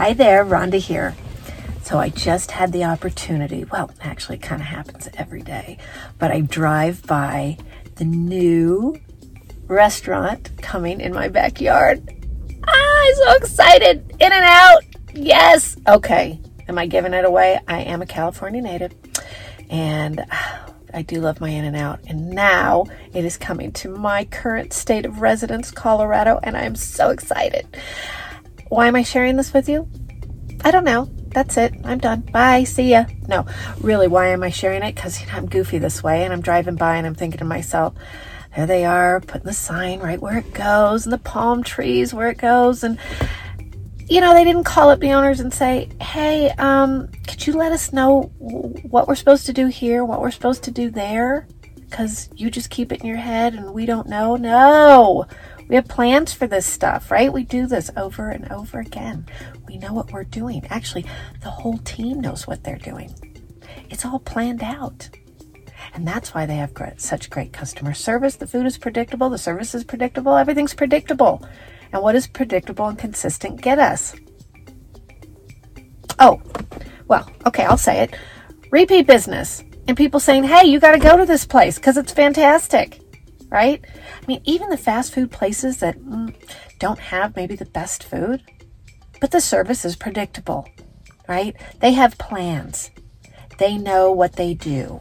Hi there, Rhonda here. So I just had the opportunity, well, actually, it kind of happens every day, but I drive by the new restaurant coming in my backyard. Ah, I'm so excited! In-N-Out! Yes! Okay, am I giving it away? I am a California native and I do love my In-N-Out. And now it is coming to my current state of residence, Colorado, and I am so excited. Why am I sharing this with you? I don't know. That's it. I'm done. Bye. See ya. No, really, why am I sharing it? Because you know, I'm goofy this way and I'm driving by and I'm thinking to myself, there they are, putting the sign right where it goes and the palm trees where it goes. And, you know, they didn't call up the owners and say, hey, um, could you let us know what we're supposed to do here, what we're supposed to do there? Because you just keep it in your head and we don't know. No, we have plans for this stuff, right? We do this over and over again. We know what we're doing. Actually, the whole team knows what they're doing. It's all planned out. And that's why they have great, such great customer service. The food is predictable, the service is predictable, everything's predictable. And what does predictable and consistent get us? Oh, well, okay, I'll say it. Repeat business. And people saying, hey, you got to go to this place because it's fantastic right? I mean, even the fast food places that mm, don't have maybe the best food, but the service is predictable, right? They have plans, they know what they do.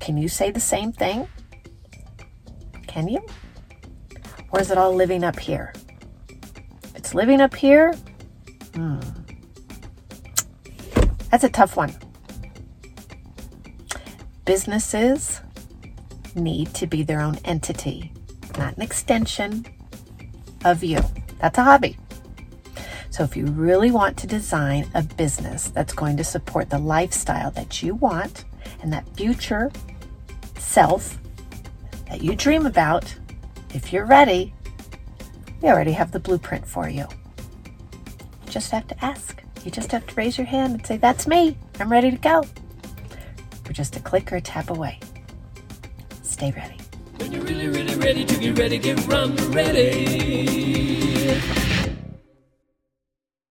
Can you say the same thing? Can you? Or is it all living up here? It's living up here. Hmm. That's a tough one. Businesses need to be their own entity, not an extension of you. That's a hobby. So, if you really want to design a business that's going to support the lifestyle that you want and that future self that you dream about, if you're ready, we already have the blueprint for you. You just have to ask. You just have to raise your hand and say, That's me. I'm ready to go. We're just a click or a tap away. Stay ready. When you're really, really ready to get ready, get run ready.